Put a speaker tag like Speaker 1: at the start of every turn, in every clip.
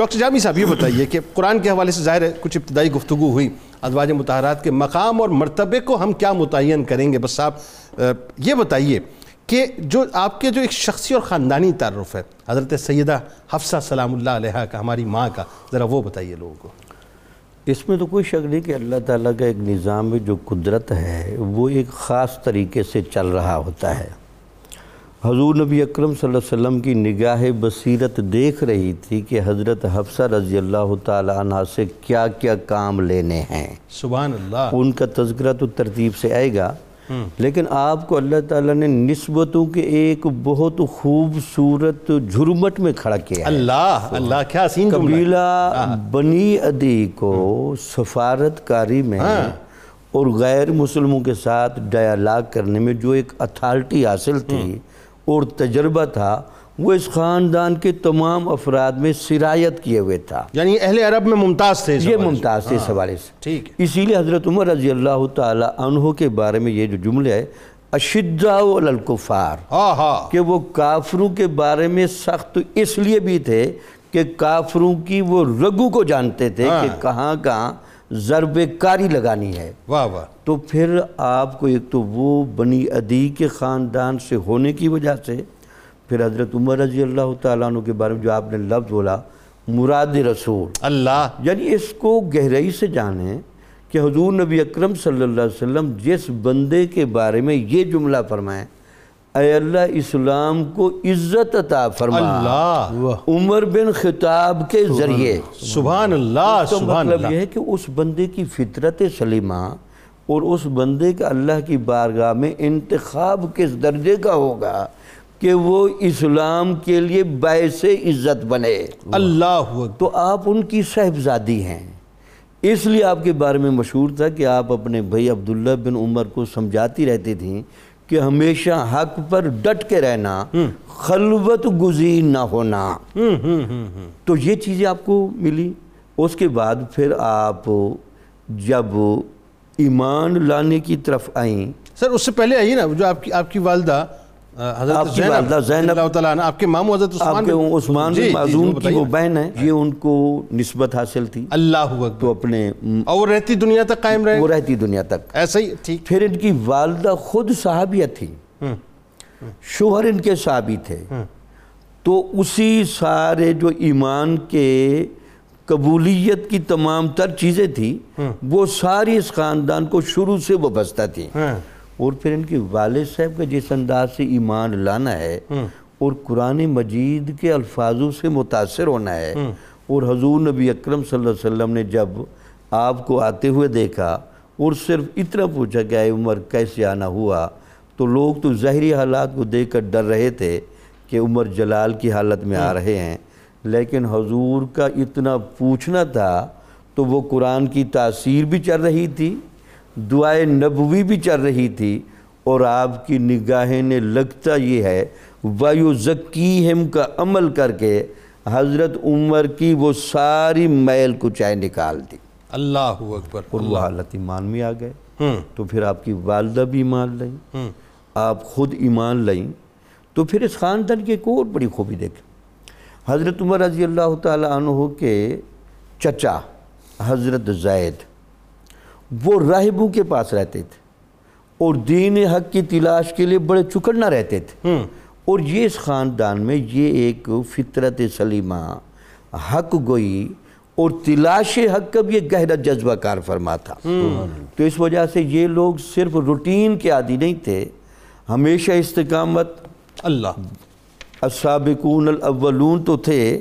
Speaker 1: Doctor جامی صاحب یہ بتائیے کہ قرآن کے حوالے سے ظاہر ہے کچھ ابتدائی گفتگو ہوئی، ازواج متحرات کے مقام اور مرتبے کو ہم کیا متعین کریں گے؟ بس صاحب یہ بتائیے کہ جو آپ کے جو ایک شخصی اور خاندانی تعارف ہے، حضرت سیدہ حفصہ سلام اللہ علیہ کا، ہماری ماں کا، ذرا وہ بتائیے لوگوں کو۔
Speaker 2: اس میں تو کوئی شک نہیں کہ اللہ تعالیٰ کا ایک نظام جو قدرت ہے، وہ ایک خاص طریقے سے چل رہا ہوتا ہے۔ حضور نبی اکرم صلی اللہ علیہ وسلم کی نگاہ بصیرت دیکھ رہی تھی کہ حضرت حفصہ رضی اللہ تعالیٰ عنہ سے کیا کیا کام لینے ہیں۔
Speaker 1: سبحان اللہ۔
Speaker 2: ان کا تذکرہ تو ترتیب سے آئے گا۔ لیکن آپ کو اللہ تعالیٰ نے نسبتوں کے ایک بہت خوبصورت جھرمٹ میں کھڑا کیا ہے۔
Speaker 1: اللہ اللہ کیا سین
Speaker 2: قبیلہ بنی ادی کو سفارت کاری میں اور غیر مسلموں کے ساتھ ڈیالاگ کرنے میں جو ایک اتھارٹی حاصل تھی اور تجربہ تھا وہ اس خاندان کے تمام افراد میں سرایت کیے ہوئے تھا۔
Speaker 1: یعنی اہل عرب میں ممتاز تھے
Speaker 2: یہ ممتاز تھے اس حوالے سے۔
Speaker 1: ٹھیک
Speaker 2: اسی لیے حضرت عمر رضی اللہ تعالی عنہ کے بارے میں یہ جو جملے ہے اشداء الکفار
Speaker 1: ہاں ہاں۔
Speaker 2: کہ وہ کافروں کے بارے میں سخت اس لیے بھی تھے کہ کافروں کی وہ رگو کو جانتے تھے کہ کہاں کہاں ضرب کاری لگانی ہے۔
Speaker 1: واہ واہ۔
Speaker 2: تو پھر آپ کو ایک تو وہ بنی ادی کے خاندان سے ہونے کی وجہ سے پھر حضرت عمر رضی اللہ تعالیٰ عنہ کے بارے میں جو آپ نے لفظ بولا مراد رسول۔
Speaker 1: اللہ۔
Speaker 2: یعنی اس کو گہرائی سے جانیں کہ حضور نبی اکرم صلی اللہ علیہ وسلم جس بندے کے بارے میں یہ جملہ فرمائیں اے اللہ اسلام کو عزت عطا فرما۔
Speaker 1: اللہ۔
Speaker 2: عمر بن خطاب کے ذریعے۔
Speaker 1: سبحان اللہ
Speaker 2: تو مطلب یہ ہے کہ اس بندے کی فطرت سلیمہ اور اس بندے کا اللہ کی بارگاہ میں انتخاب کس درجے کا ہوگا کہ وہ اسلام کے لیے باعث عزت بنے۔
Speaker 1: اللہ۔
Speaker 2: تو آپ ان کی صاحبزادی ہیں۔ اس لیے آپ کے بارے میں مشہور تھا کہ آپ اپنے بھائی عبداللہ بن عمر کو سمجھاتی رہتی تھیں۔ کہ ہمیشہ حق پر ڈٹ کے رہنا خلوت گزین نہ ہونا۔ تو یہ چیزیں آپ کو ملی۔ اس کے بعد پھر آپ جب ایمان لانے کی طرف آئیں۔
Speaker 1: سر اس سے پہلے آئیے نا جو آپ کی آپ کی والدہ حضرت
Speaker 2: آپ والدہ زینب.
Speaker 1: اللہ تعالیٰ آپ کے مامو حضرت
Speaker 2: آپ
Speaker 1: عثمان
Speaker 2: کے
Speaker 1: بن-
Speaker 2: عثمان
Speaker 1: جی،
Speaker 2: بن
Speaker 1: جی، وہ
Speaker 2: کی وہ۔ بہن ہے یہ ان کو نسبت حاصل تھی۔
Speaker 1: اللہ
Speaker 2: تو اپنے
Speaker 1: اور وہ رہتی دنیا تک قائم رہے؟
Speaker 2: وہ رہتی دنیا تک۔
Speaker 1: ایسا ہی ٹھیک۔
Speaker 2: پھر ان کی والدہ خود صحابیہ تھی۔ شوہر ان کے صحابی تھے۔ تو اسی سارے جو ایمان کے قبولیت کی تمام تر چیزیں تھی وہ ساری اس خاندان کو شروع سے وابستہ تھی
Speaker 1: ہاں
Speaker 2: اور پھر ان کے والد صاحب کا جس انداز سے ایمان لانا ہے اور قرآن مجید کے الفاظوں سے متاثر ہونا ہے۔ اور حضور نبی اکرم صلی اللہ علیہ وسلم نے جب آپ کو آتے ہوئے دیکھا اور صرف اتنا پوچھا کہ اے عمر کیسے آنا ہوا تو لوگ تو ظاہری حالات کو دیکھ کر ڈر رہے تھے کہ عمر جلال کی حالت میں آ رہے ہیں۔ لیکن حضور کا اتنا پوچھنا تھا تو وہ قرآن کی تاثیر بھی چل رہی تھی۔ دعائے نبوی بھی چل رہی تھی اور آپ کی نگاہیں نے لگتا یہ ہے وایو ذکیہم کا عمل کر کے حضرت عمر کی وہ ساری میل کچائے نکال دی۔
Speaker 1: اللہ اکبر
Speaker 2: اور وہ حالت ایمان میں آ گئے۔ تو پھر آپ کی والدہ بھی ایمان لیں
Speaker 1: ہم
Speaker 2: آپ خود ایمان لیں تو پھر اس خاندان کی ایک اور بڑی خوبی دیکھیں حضرت عمر رضی اللہ تعالی عنہ کے چچا حضرت زید وہ راہبوں کے پاس رہتے تھے اور دین حق کی تلاش کے لیے بڑے چکڑنا رہتے تھے۔ اور یہ اس خاندان میں یہ ایک فطرت سلیمہ حق گوئی اور تلاش حق کا بھی ایک گہرا جذبہ کار فرما تھا۔ تو اس وجہ سے یہ لوگ صرف روٹین کے عادی نہیں تھے ہمیشہ استقامت۔
Speaker 1: اللہ۔
Speaker 2: السابقون الاولون تو تھے۔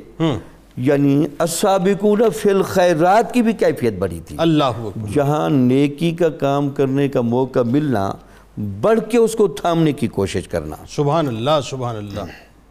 Speaker 2: یعنی السابقون فی الخیرات کی بھی کیفیت بڑی تھی۔
Speaker 1: اللہ
Speaker 2: جہاں نیکی کا کام کرنے کا موقع ملنا بڑھ کے اس کو تھامنے کی کوشش کرنا۔
Speaker 1: سبحان اللہ سبحان اللہ۔